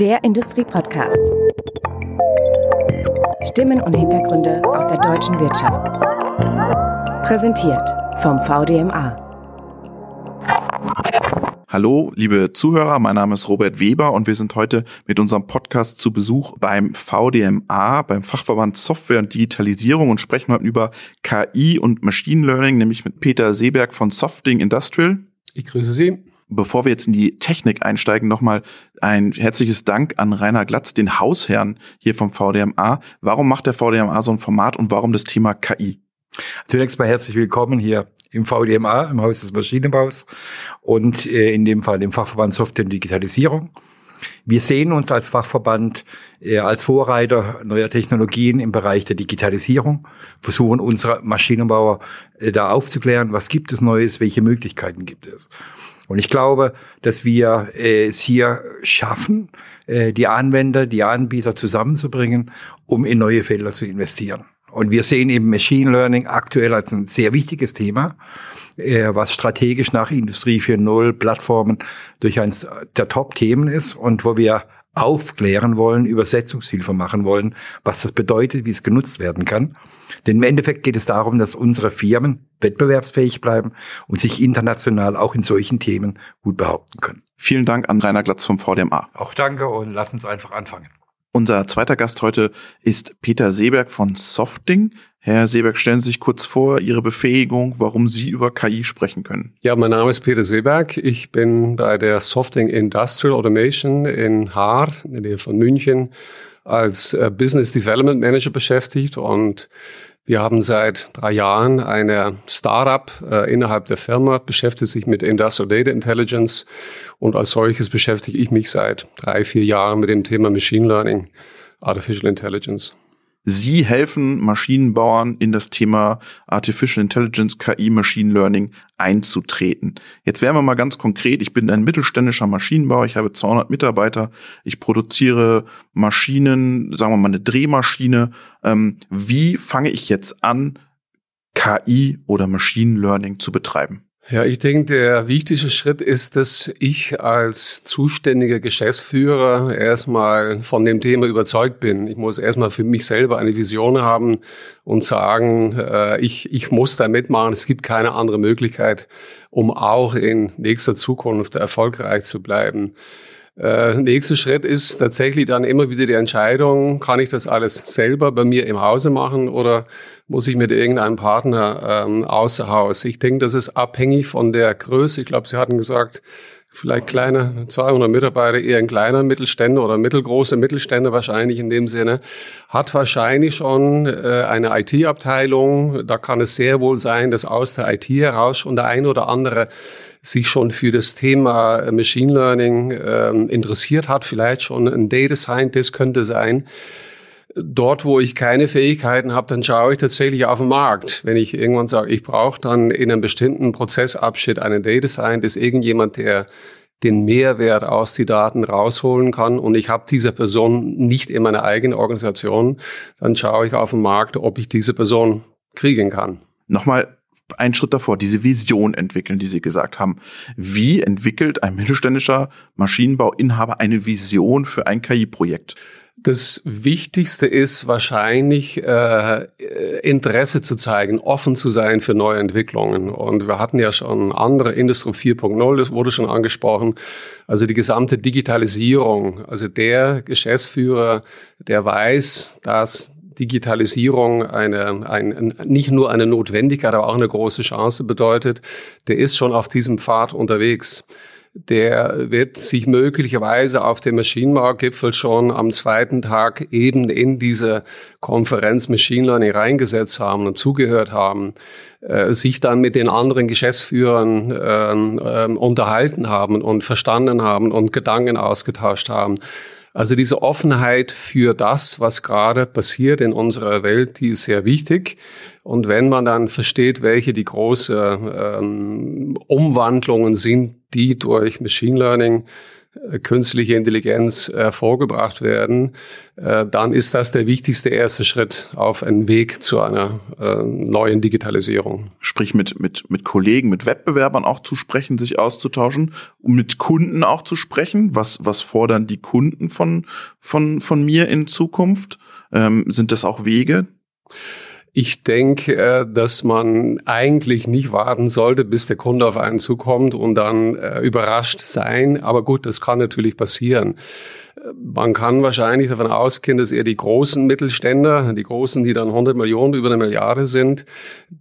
Der Industriepodcast. Stimmen und Hintergründe aus der deutschen Wirtschaft. Präsentiert vom VDMA. Hallo, liebe Zuhörer, mein Name ist Robert Weber und wir sind heute mit unserem Podcast zu Besuch beim VDMA, beim Fachverband Software und Digitalisierung und sprechen heute über KI und Machine Learning, nämlich mit Peter Seeberg von Softing Industrial. Ich grüße Sie. Bevor wir jetzt in die Technik einsteigen, nochmal ein herzliches Dank an Rainer Glatz, den Hausherrn hier vom VDMA. Warum macht der VDMA so ein Format und warum das Thema KI? Zunächst mal herzlich willkommen hier im VDMA, im Haus des Maschinenbaus und äh, in dem Fall im Fachverband Software und Digitalisierung. Wir sehen uns als Fachverband äh, als Vorreiter neuer Technologien im Bereich der Digitalisierung, versuchen unsere Maschinenbauer äh, da aufzuklären, was gibt es Neues, welche Möglichkeiten gibt es. Und ich glaube, dass wir äh, es hier schaffen, äh, die Anwender, die Anbieter zusammenzubringen, um in neue Felder zu investieren. Und wir sehen eben Machine Learning aktuell als ein sehr wichtiges Thema, äh, was strategisch nach Industrie 4.0 Plattformen durch eines der Top-Themen ist und wo wir aufklären wollen, Übersetzungshilfe machen wollen, was das bedeutet, wie es genutzt werden kann. Denn im Endeffekt geht es darum, dass unsere Firmen wettbewerbsfähig bleiben und sich international auch in solchen Themen gut behaupten können. Vielen Dank an Rainer Glatz vom VDMA. Auch danke und lass uns einfach anfangen. Unser zweiter Gast heute ist Peter Seeberg von Softing. Herr Seeberg, stellen Sie sich kurz vor, Ihre Befähigung, warum Sie über KI sprechen können. Ja, mein Name ist Peter Seeberg. Ich bin bei der Softing Industrial Automation in Haar, in der Nähe von München, als äh, Business Development Manager beschäftigt und wir haben seit drei Jahren eine Startup äh, innerhalb der Firma, beschäftigt sich mit Industrial Data Intelligence und als solches beschäftige ich mich seit drei, vier Jahren mit dem Thema Machine Learning, Artificial Intelligence. Sie helfen Maschinenbauern in das Thema Artificial Intelligence, KI, Machine Learning einzutreten. Jetzt wären wir mal ganz konkret. Ich bin ein mittelständischer Maschinenbauer. Ich habe 200 Mitarbeiter. Ich produziere Maschinen, sagen wir mal eine Drehmaschine. Ähm, wie fange ich jetzt an, KI oder Machine Learning zu betreiben? Ja, ich denke, der wichtigste Schritt ist, dass ich als zuständiger Geschäftsführer erstmal von dem Thema überzeugt bin. Ich muss erstmal für mich selber eine Vision haben und sagen, äh, ich, ich muss da mitmachen. Es gibt keine andere Möglichkeit, um auch in nächster Zukunft erfolgreich zu bleiben. Äh, nächster Schritt ist tatsächlich dann immer wieder die Entscheidung, kann ich das alles selber bei mir im Hause machen oder muss ich mit irgendeinem Partner ähm, außer Haus? Ich denke, das ist abhängig von der Größe. Ich glaube, Sie hatten gesagt, vielleicht kleine 200 Mitarbeiter, eher ein kleiner Mittelständler oder mittelgroße Mittelständler wahrscheinlich in dem Sinne, hat wahrscheinlich schon äh, eine IT-Abteilung. Da kann es sehr wohl sein, dass aus der IT heraus schon der eine oder andere sich schon für das Thema äh, Machine Learning äh, interessiert hat, vielleicht schon ein Data Scientist könnte sein. Dort, wo ich keine Fähigkeiten habe, dann schaue ich tatsächlich auf den Markt. Wenn ich irgendwann sage, ich brauche dann in einem bestimmten Prozessabschnitt einen Data Scientist, irgendjemand, der den Mehrwert aus die Daten rausholen kann und ich habe diese Person nicht in meiner eigenen Organisation, dann schaue ich auf den Markt, ob ich diese Person kriegen kann. Nochmal einen Schritt davor, diese Vision entwickeln, die Sie gesagt haben. Wie entwickelt ein mittelständischer Maschinenbauinhaber eine Vision für ein KI-Projekt? Das Wichtigste ist wahrscheinlich äh, Interesse zu zeigen, offen zu sein für neue Entwicklungen. Und wir hatten ja schon andere Industrie 4.0, das wurde schon angesprochen. Also die gesamte Digitalisierung. Also der Geschäftsführer, der weiß, dass Digitalisierung eine, ein, nicht nur eine Notwendigkeit, aber auch eine große Chance bedeutet, der ist schon auf diesem Pfad unterwegs. Der wird sich möglicherweise auf dem Maschinenbaugipfel schon am zweiten Tag eben in diese Konferenz Machine Learning reingesetzt haben und zugehört haben, äh, sich dann mit den anderen Geschäftsführern äh, äh, unterhalten haben und verstanden haben und Gedanken ausgetauscht haben. Also diese Offenheit für das, was gerade passiert in unserer Welt, die ist sehr wichtig. Und wenn man dann versteht, welche die großen ähm, Umwandlungen sind, die durch Machine Learning künstliche Intelligenz hervorgebracht werden, äh, dann ist das der wichtigste erste Schritt auf einen Weg zu einer äh, neuen Digitalisierung. Sprich mit, mit, mit Kollegen, mit Wettbewerbern auch zu sprechen, sich auszutauschen, um mit Kunden auch zu sprechen. Was, was fordern die Kunden von, von, von mir in Zukunft? Ähm, sind das auch Wege? Ich denke, äh, dass man eigentlich nicht warten sollte, bis der Kunde auf einen zukommt und dann äh, überrascht sein. Aber gut, das kann natürlich passieren. Man kann wahrscheinlich davon ausgehen, dass eher die großen Mittelständler, die großen, die dann 100 Millionen über eine Milliarde sind,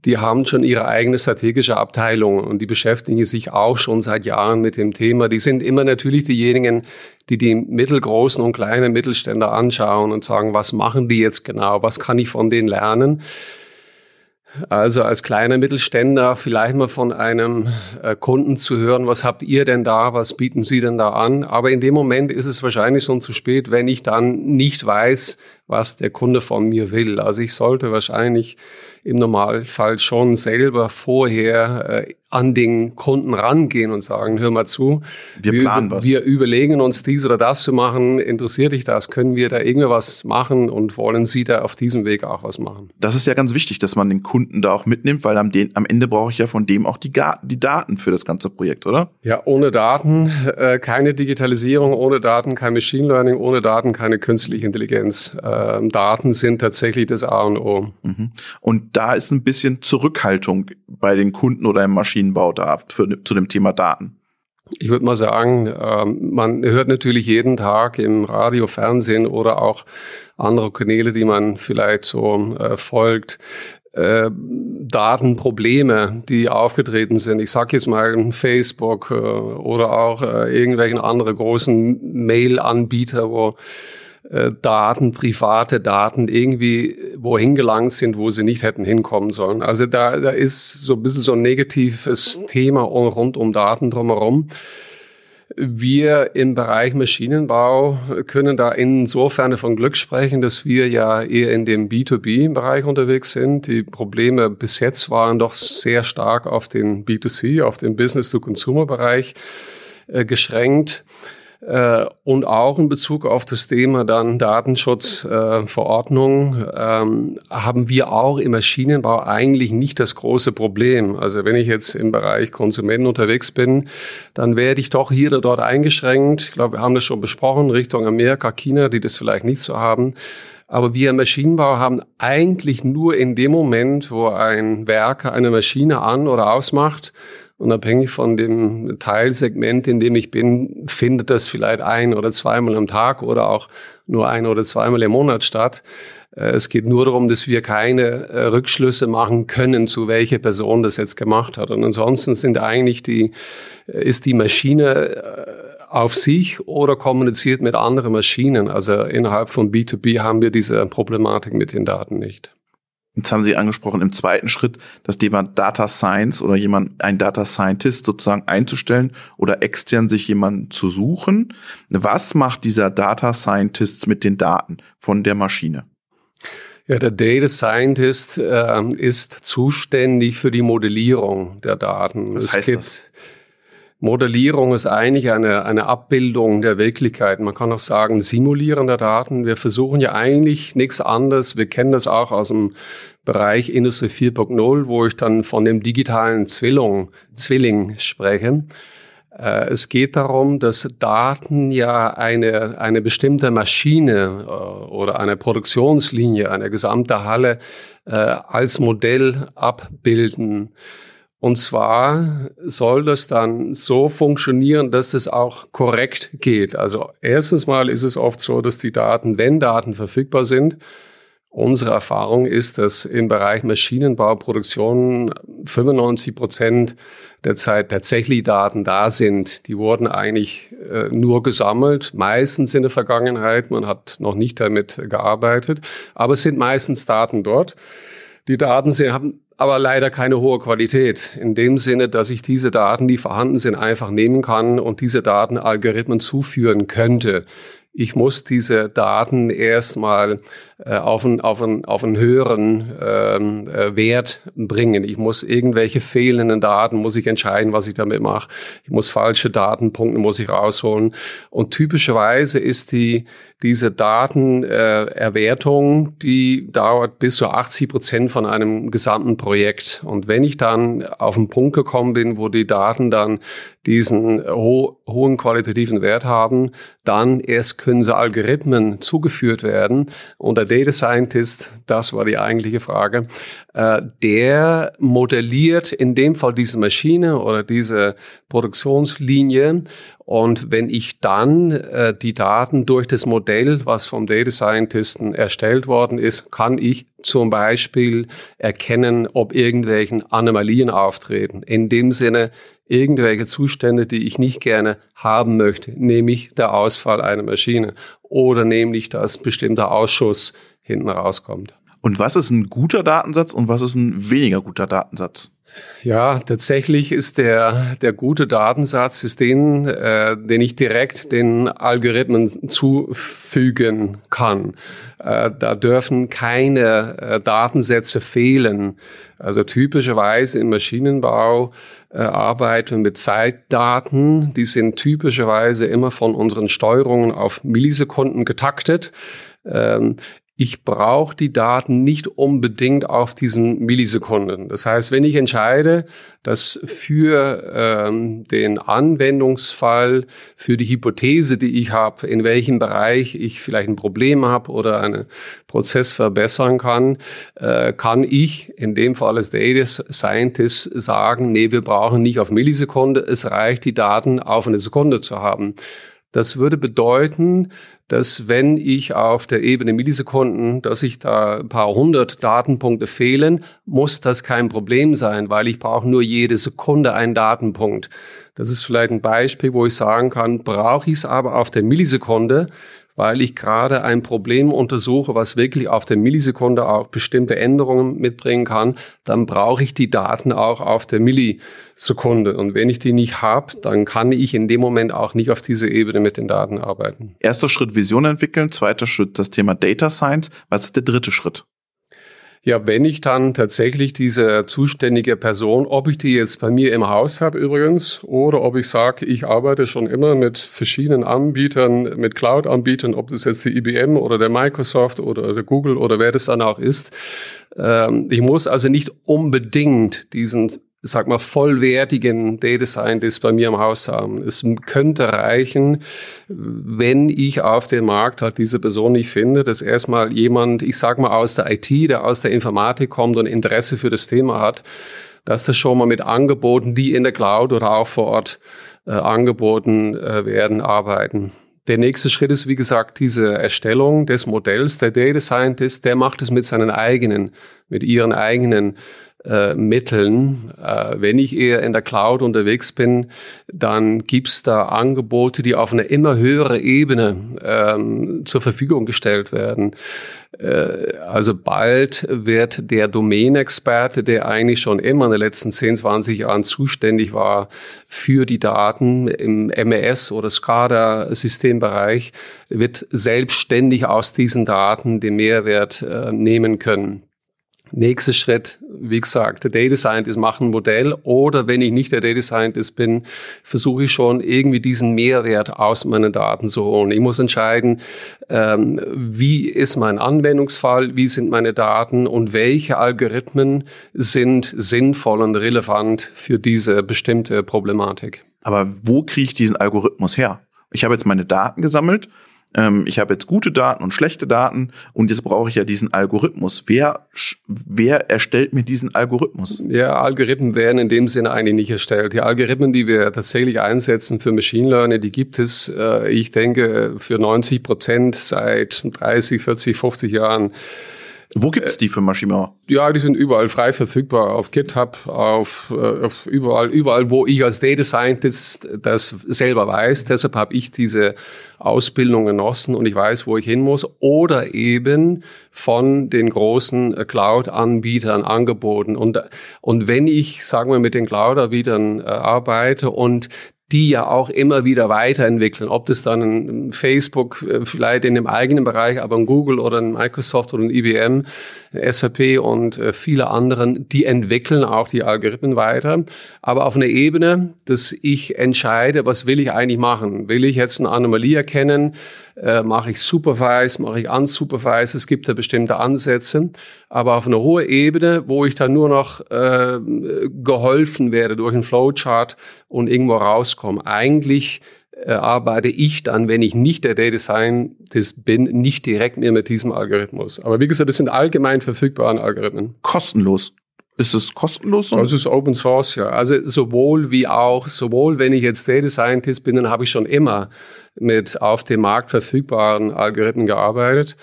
die haben schon ihre eigene strategische Abteilung und die beschäftigen sich auch schon seit Jahren mit dem Thema. Die sind immer natürlich diejenigen, die die mittelgroßen und kleinen Mittelständler anschauen und sagen, was machen die jetzt genau? Was kann ich von denen lernen? Also als kleiner Mittelständler vielleicht mal von einem äh, Kunden zu hören, was habt ihr denn da, was bieten Sie denn da an? Aber in dem Moment ist es wahrscheinlich schon zu spät, wenn ich dann nicht weiß, was der Kunde von mir will. Also ich sollte wahrscheinlich im Normalfall schon selber vorher äh, an den Kunden rangehen und sagen, hör mal zu, wir, wir planen was. Wir überlegen uns dies oder das zu machen. Interessiert dich das? Können wir da irgendwas machen und wollen Sie da auf diesem Weg auch was machen? Das ist ja ganz wichtig, dass man den Kunden da auch mitnimmt, weil am, den, am Ende brauche ich ja von dem auch die, die Daten für das ganze Projekt, oder? Ja, ohne Daten äh, keine Digitalisierung, ohne Daten kein Machine Learning, ohne Daten keine künstliche Intelligenz. Äh, Daten sind tatsächlich das A und O. Mhm. Und da ist ein bisschen Zurückhaltung bei den Kunden oder im Maschinenbau da für, zu dem Thema Daten. Ich würde mal sagen, ähm, man hört natürlich jeden Tag im Radio, Fernsehen oder auch andere Kanäle, die man vielleicht so äh, folgt, äh, Datenprobleme, die aufgetreten sind. Ich sage jetzt mal Facebook äh, oder auch irgendwelchen anderen großen Mail-Anbieter, wo äh, Daten, private Daten irgendwie wohin gelangt sind, wo sie nicht hätten hinkommen sollen. Also da, da ist so ein bisschen so ein negatives Thema rund um Daten drumherum. Wir im Bereich Maschinenbau können da insofern von Glück sprechen, dass wir ja eher in dem B2B-Bereich unterwegs sind. Die Probleme bis jetzt waren doch sehr stark auf den B2C, auf den Business-to-Consumer-Bereich äh, geschränkt. Äh, und auch in Bezug auf das Thema dann Datenschutzverordnung äh, ähm, haben wir auch im Maschinenbau eigentlich nicht das große Problem. Also wenn ich jetzt im Bereich Konsumenten unterwegs bin, dann werde ich doch hier oder dort eingeschränkt. Ich glaube, wir haben das schon besprochen, Richtung Amerika, China, die das vielleicht nicht so haben. Aber wir im Maschinenbau haben eigentlich nur in dem Moment, wo ein Werker eine Maschine an oder ausmacht, unabhängig von dem Teilsegment, in dem ich bin, findet das vielleicht ein oder zweimal am Tag oder auch nur ein oder zweimal im Monat statt. Äh, es geht nur darum, dass wir keine äh, Rückschlüsse machen können, zu welcher Person das jetzt gemacht hat. Und ansonsten sind eigentlich die, äh, ist die Maschine auf sich oder kommuniziert mit anderen Maschinen. Also innerhalb von B2B haben wir diese Problematik mit den Daten nicht. Jetzt haben Sie angesprochen, im zweiten Schritt das Thema Data Science oder jemand, ein Data Scientist sozusagen einzustellen oder extern sich jemanden zu suchen. Was macht dieser Data Scientist mit den Daten von der Maschine? Ja, der Data Scientist äh, ist zuständig für die Modellierung der Daten. Was es heißt das? Modellierung ist eigentlich eine, eine Abbildung der Wirklichkeit. Man kann auch sagen, Simulieren der Daten. Wir versuchen ja eigentlich nichts anderes. Wir kennen das auch aus dem Bereich Industrie 4.0, wo ich dann von dem digitalen Zwilling, Zwilling spreche. Äh, es geht darum, dass Daten ja eine, eine bestimmte Maschine äh, oder eine Produktionslinie, eine gesamte Halle äh, als Modell abbilden. Und zwar soll das dann so funktionieren, dass es auch korrekt geht. Also erstens mal ist es oft so, dass die Daten, wenn Daten verfügbar sind, unsere Erfahrung ist, dass im Bereich Maschinenbau, Produktion 95 Prozent der Zeit tatsächlich Daten da sind. Die wurden eigentlich äh, nur gesammelt, meistens in der Vergangenheit. Man hat noch nicht damit gearbeitet, aber es sind meistens Daten dort. Die Daten sie haben aber leider keine hohe Qualität. In dem Sinne, dass ich diese Daten, die vorhanden sind, einfach nehmen kann und diese Daten Algorithmen zuführen könnte. Ich muss diese Daten erstmal auf, einen, auf, einen, auf einen höheren ähm, äh, Wert bringen. Ich muss irgendwelche fehlenden Daten, muss ich entscheiden, was ich damit mache. Ich muss falsche Datenpunkte, muss ich rausholen. Und typischerweise ist die, diese Datenerwertung, äh, die dauert bis zu 80 Prozent von einem gesamten Projekt. Und wenn ich dann auf den Punkt gekommen bin, wo die Daten dann diesen ho hohen qualitativen Wert haben, dann erst können sie Algorithmen zugeführt werden. Und Data Scientist, das war die eigentliche Frage, äh, der modelliert in dem Fall diese Maschine oder diese Produktionslinie. Und wenn ich dann äh, die Daten durch das Modell, was vom Data Scientisten erstellt worden ist, kann ich zum Beispiel erkennen, ob irgendwelchen Anomalien auftreten. In dem Sinne, irgendwelche Zustände, die ich nicht gerne haben möchte, nämlich der Ausfall einer Maschine oder nämlich, dass bestimmter Ausschuss hinten rauskommt. Und was ist ein guter Datensatz und was ist ein weniger guter Datensatz? Ja, tatsächlich ist der, der gute Datensatz ist den, äh, den ich direkt den Algorithmen zufügen kann. Äh, da dürfen keine äh, Datensätze fehlen. Also typischerweise im Maschinenbau äh, arbeiten wir mit Zeitdaten. Die sind typischerweise immer von unseren Steuerungen auf Millisekunden getaktet. Ähm, ich brauche die Daten nicht unbedingt auf diesen Millisekunden. Das heißt, wenn ich entscheide, dass für ähm, den Anwendungsfall, für die Hypothese, die ich habe, in welchem Bereich ich vielleicht ein Problem habe oder einen Prozess verbessern kann, äh, kann ich in dem Fall als Data Scientist sagen, nee, wir brauchen nicht auf Millisekunde, es reicht, die Daten auf eine Sekunde zu haben. Das würde bedeuten, dass wenn ich auf der Ebene Millisekunden, dass ich da ein paar hundert Datenpunkte fehlen, muss das kein Problem sein, weil ich brauche nur jede Sekunde einen Datenpunkt. Das ist vielleicht ein Beispiel, wo ich sagen kann, brauche ich es aber auf der Millisekunde, weil ich gerade ein Problem untersuche, was wirklich auf der Millisekunde auch bestimmte Änderungen mitbringen kann, dann brauche ich die Daten auch auf der Millisekunde. Und wenn ich die nicht habe, dann kann ich in dem Moment auch nicht auf dieser Ebene mit den Daten arbeiten. Erster Schritt Vision entwickeln, zweiter Schritt das Thema Data Science. Was ist der dritte Schritt? Ja, wenn ich dann tatsächlich diese zuständige Person, ob ich die jetzt bei mir im Haus habe übrigens, oder ob ich sage, ich arbeite schon immer mit verschiedenen Anbietern, mit Cloud-Anbietern, ob das jetzt die IBM oder der Microsoft oder der Google oder wer das dann auch ist. Ähm, ich muss also nicht unbedingt diesen sag mal, vollwertigen Data Scientist bei mir im Haus haben. Es könnte reichen, wenn ich auf dem Markt halt diese Person nicht finde, dass erstmal jemand, ich sag mal, aus der IT, der aus der Informatik kommt und Interesse für das Thema hat, dass das schon mal mit Angeboten, die in der Cloud oder auch vor Ort äh, angeboten äh, werden, arbeiten. Der nächste Schritt ist, wie gesagt, diese Erstellung des Modells. Der Data Scientist, der macht es mit seinen eigenen, mit ihren eigenen äh, Mitteln. Äh, wenn ich eher in der Cloud unterwegs bin, dann gibt's da Angebote, die auf eine immer höhere Ebene ähm, zur Verfügung gestellt werden. Äh, also bald wird der Domänexperte, der eigentlich schon immer in den letzten 10, 20 Jahren zuständig war für die Daten im MES oder SCADA-Systembereich, wird selbstständig aus diesen Daten den Mehrwert äh, nehmen können. Nächster Schritt, wie gesagt, der Data Scientist macht ein Modell oder wenn ich nicht der Data Scientist bin, versuche ich schon irgendwie diesen Mehrwert aus meinen Daten zu holen. Ich muss entscheiden, ähm, wie ist mein Anwendungsfall, wie sind meine Daten und welche Algorithmen sind sinnvoll und relevant für diese bestimmte Problematik. Aber wo kriege ich diesen Algorithmus her? Ich habe jetzt meine Daten gesammelt ähm, ich habe jetzt gute Daten und schlechte Daten und jetzt brauche ich ja diesen Algorithmus. Wer, wer erstellt mir diesen Algorithmus? Ja, Algorithmen werden in dem Sinne eigentlich nicht erstellt. Die Algorithmen, die wir tatsächlich einsetzen für Machine Learning, die gibt es, äh, ich denke, für 90 Prozent seit 30, 40, 50 Jahren. Wo gibt's die für Maschinenbau? Ja, die sind überall frei verfügbar, auf GitHub, auf, äh, auf überall, überall, wo ich als Data Scientist das selber weiß. Deshalb habe ich diese Ausbildung genossen und ich weiß, wo ich hin muss. Oder eben von den großen Cloud-Anbietern angeboten. Und, und wenn ich, sagen wir, mit den Cloud-Anbietern äh, arbeite und die ja auch immer wieder weiterentwickeln. Ob das dann ein Facebook äh, vielleicht in dem eigenen Bereich, aber ein Google oder ein Microsoft oder ein IBM, SAP und äh, viele anderen, die entwickeln auch die Algorithmen weiter. Aber auf einer Ebene, dass ich entscheide, was will ich eigentlich machen? Will ich jetzt eine Anomalie erkennen? Äh, mache ich Supervise? Mache ich Unsupervise? Es gibt da bestimmte Ansätze. Aber auf einer hohen Ebene, wo ich dann nur noch äh, geholfen werde durch einen Flowchart und irgendwo rauskomme. Eigentlich äh, arbeite ich dann, wenn ich nicht der Data Scientist bin, nicht direkt mehr mit diesem Algorithmus. Aber wie gesagt, das sind allgemein verfügbare Algorithmen. Kostenlos. Ist es kostenlos? Das ist Open Source, ja. Also sowohl wie auch, sowohl wenn ich jetzt Data Scientist bin, dann habe ich schon immer mit auf dem Markt verfügbaren Algorithmen gearbeitet.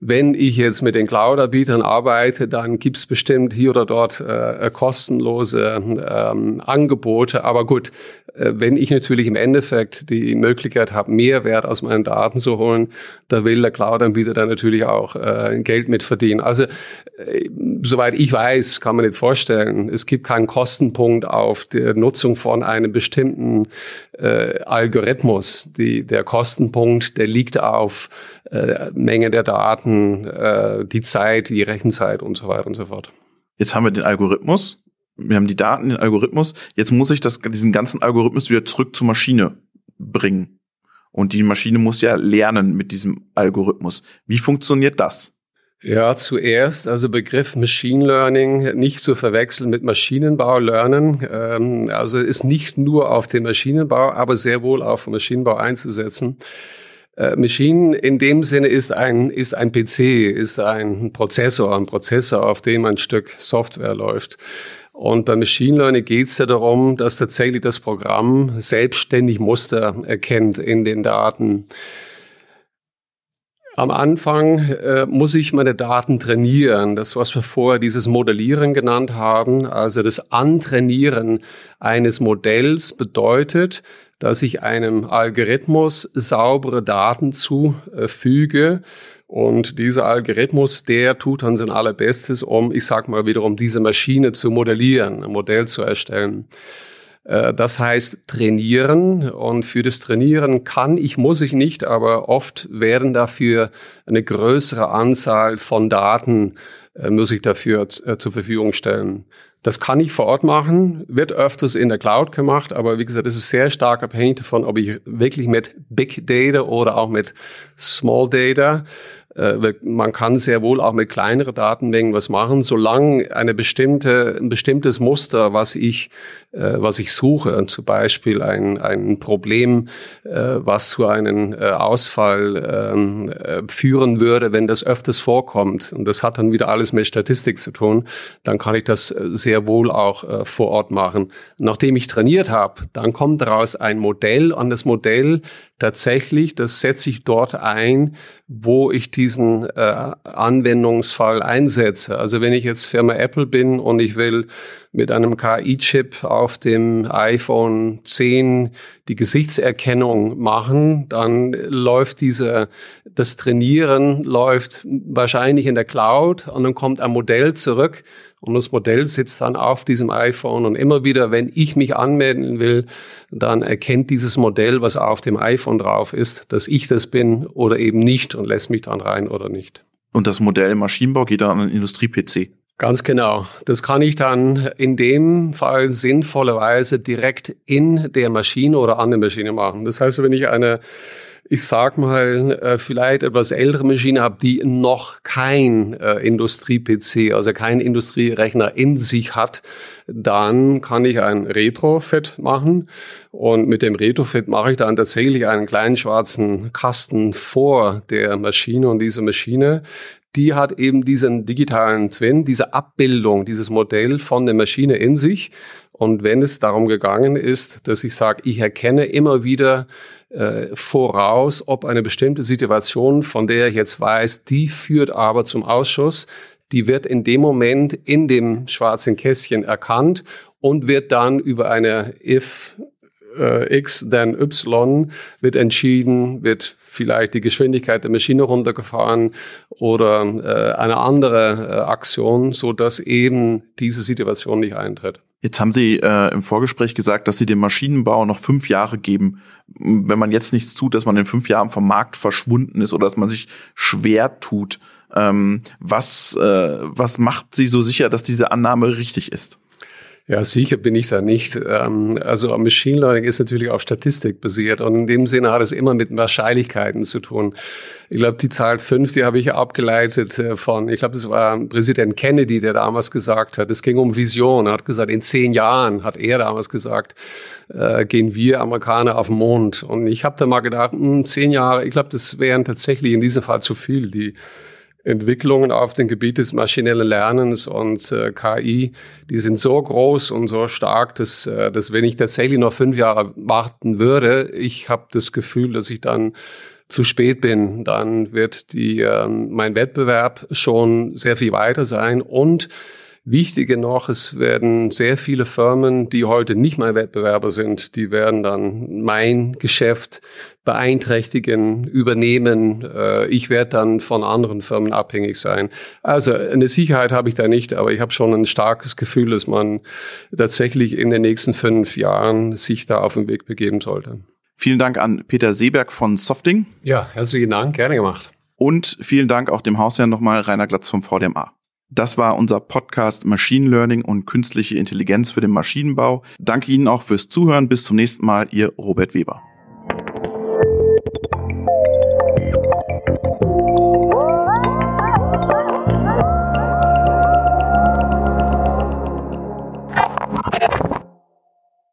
Wenn ich jetzt mit den Cloud-Anbietern arbeite, dann gibt's bestimmt hier oder dort äh, kostenlose ähm, Angebote. Aber gut, äh, wenn ich natürlich im Endeffekt die Möglichkeit habe, Mehrwert aus meinen Daten zu holen, da will der Cloud-Anbieter dann natürlich auch äh, Geld mit verdienen. Also äh, soweit ich weiß, kann man nicht vorstellen, es gibt keinen Kostenpunkt auf der Nutzung von einem bestimmten äh, Algorithmus. Die, der Kostenpunkt, der liegt auf äh, Menge der Daten, äh, die Zeit, die Rechenzeit und so weiter und so fort. Jetzt haben wir den Algorithmus, wir haben die Daten, den Algorithmus. Jetzt muss ich das, diesen ganzen Algorithmus wieder zurück zur Maschine bringen. Und die Maschine muss ja lernen mit diesem Algorithmus. Wie funktioniert das? Ja, zuerst, also Begriff Machine Learning nicht zu verwechseln mit Maschinenbau lernen. Ähm, also ist nicht nur auf den Maschinenbau, aber sehr wohl auf Maschinenbau einzusetzen. Äh, Machine in dem Sinne ist ein, ist ein PC, ist ein Prozessor, ein Prozessor, auf dem ein Stück Software läuft. Und bei Machine Learning geht es ja darum, dass tatsächlich das Programm selbstständig Muster erkennt in den Daten. Am Anfang äh, muss ich meine Daten trainieren. Das, was wir vorher dieses Modellieren genannt haben, also das Antrainieren eines Modells bedeutet, dass ich einem Algorithmus saubere Daten zufüge. Und dieser Algorithmus, der tut dann sein allerbestes, um, ich sag mal wiederum, diese Maschine zu modellieren, ein Modell zu erstellen. Äh, das heißt trainieren und für das Trainieren kann ich, muss ich nicht, aber oft werden dafür eine größere Anzahl von Daten, äh, muss ich dafür äh, zur Verfügung stellen. Das kann ich vor Ort machen, wird öfters in der Cloud gemacht, aber wie gesagt, es ist sehr stark abhängig davon, ob ich wirklich mit Big Data oder auch mit Small Data man kann sehr wohl auch mit kleineren Datenmengen was machen, solange eine bestimmte, ein bestimmtes Muster, was ich, äh, was ich suche, zum Beispiel ein, ein Problem, äh, was zu einem Ausfall ähm, führen würde, wenn das öfters vorkommt, und das hat dann wieder alles mit Statistik zu tun, dann kann ich das sehr wohl auch vor Ort machen. Nachdem ich trainiert habe, dann kommt daraus ein Modell und das Modell tatsächlich, das setze ich dort ein, wo ich diesen äh, Anwendungsfall einsetze. Also wenn ich jetzt Firma Apple bin und ich will mit einem KI-Chip auf dem iPhone 10 die Gesichtserkennung machen, dann läuft diese, das Trainieren läuft wahrscheinlich in der Cloud und dann kommt ein Modell zurück und das Modell sitzt dann auf diesem iPhone und immer wieder, wenn ich mich anmelden will, dann erkennt dieses Modell, was auf dem iPhone drauf ist, dass ich das bin oder eben nicht und lässt mich dann rein oder nicht. Und das Modell Maschinenbau geht dann an einen Industrie-PC. Ganz genau. Das kann ich dann in dem Fall sinnvollerweise direkt in der Maschine oder an der Maschine machen. Das heißt, wenn ich eine ich sag mal, äh, vielleicht etwas ältere Maschine habe, die noch kein äh, Industrie-PC, also kein Industrierechner in sich hat, dann kann ich ein Retrofit machen. Und mit dem Retrofit mache ich dann tatsächlich einen kleinen schwarzen Kasten vor der Maschine. Und diese Maschine, die hat eben diesen digitalen Twin, diese Abbildung, dieses Modell von der Maschine in sich. Und wenn es darum gegangen ist, dass ich sage, ich erkenne immer wieder äh, voraus, ob eine bestimmte Situation, von der ich jetzt weiß, die führt aber zum Ausschuss, die wird in dem Moment in dem schwarzen Kästchen erkannt und wird dann über eine if äh, X, dann Y wird entschieden, wird vielleicht die Geschwindigkeit der Maschine runtergefahren oder äh, eine andere äh, Aktion, so dass eben diese Situation nicht eintritt. Jetzt haben Sie äh, im Vorgespräch gesagt, dass Sie dem Maschinenbau noch fünf Jahre geben. Wenn man jetzt nichts tut, dass man in fünf Jahren vom Markt verschwunden ist oder dass man sich schwer tut. Ähm, was, äh, was macht Sie so sicher, dass diese Annahme richtig ist? Ja, sicher bin ich da nicht. Ähm, also Machine Learning ist natürlich auf Statistik basiert und in dem Sinne hat es immer mit Wahrscheinlichkeiten zu tun. Ich glaube, die Zahl fünf, die habe ich abgeleitet äh, von, ich glaube, das war Präsident Kennedy, der damals gesagt hat, es ging um Vision. Er hat gesagt, in zehn Jahren, hat er damals gesagt, äh, gehen wir Amerikaner auf den Mond. Und ich habe da mal gedacht, mh, hm, zehn Jahre, ich glaube, das wären tatsächlich in diesem Fall zu viel. Die Entwicklungen auf dem Gebiet des maschinellen Lernens und äh, KI, die sind so groß und so stark, dass, äh, dass wenn ich tatsächlich noch fünf Jahre warten würde, ich habe das Gefühl, dass ich dann zu spät bin. Dann wird die, äh, mein Wettbewerb schon sehr viel weiter sein und Wichtiger noch, es werden sehr viele Firmen, die heute nicht mein Wettbewerber sind, die werden dann mein Geschäft beeinträchtigen, übernehmen. Äh, ich werde dann von anderen Firmen abhängig sein. Also eine Sicherheit habe ich da nicht, aber ich habe schon ein starkes Gefühl, dass man tatsächlich in den nächsten fünf Jahren sich da auf den Weg begeben sollte. Vielen Dank an Peter Seeberg von Softing. Ja, herzlichen Dank, gerne gemacht. Und vielen Dank auch dem Hausherrn nochmal, Rainer Glatz vom VDMA. Das war unser Podcast Machine Learning und künstliche Intelligenz für den Maschinenbau. Danke Ihnen auch fürs Zuhören. Bis zum nächsten Mal, Ihr Robert Weber.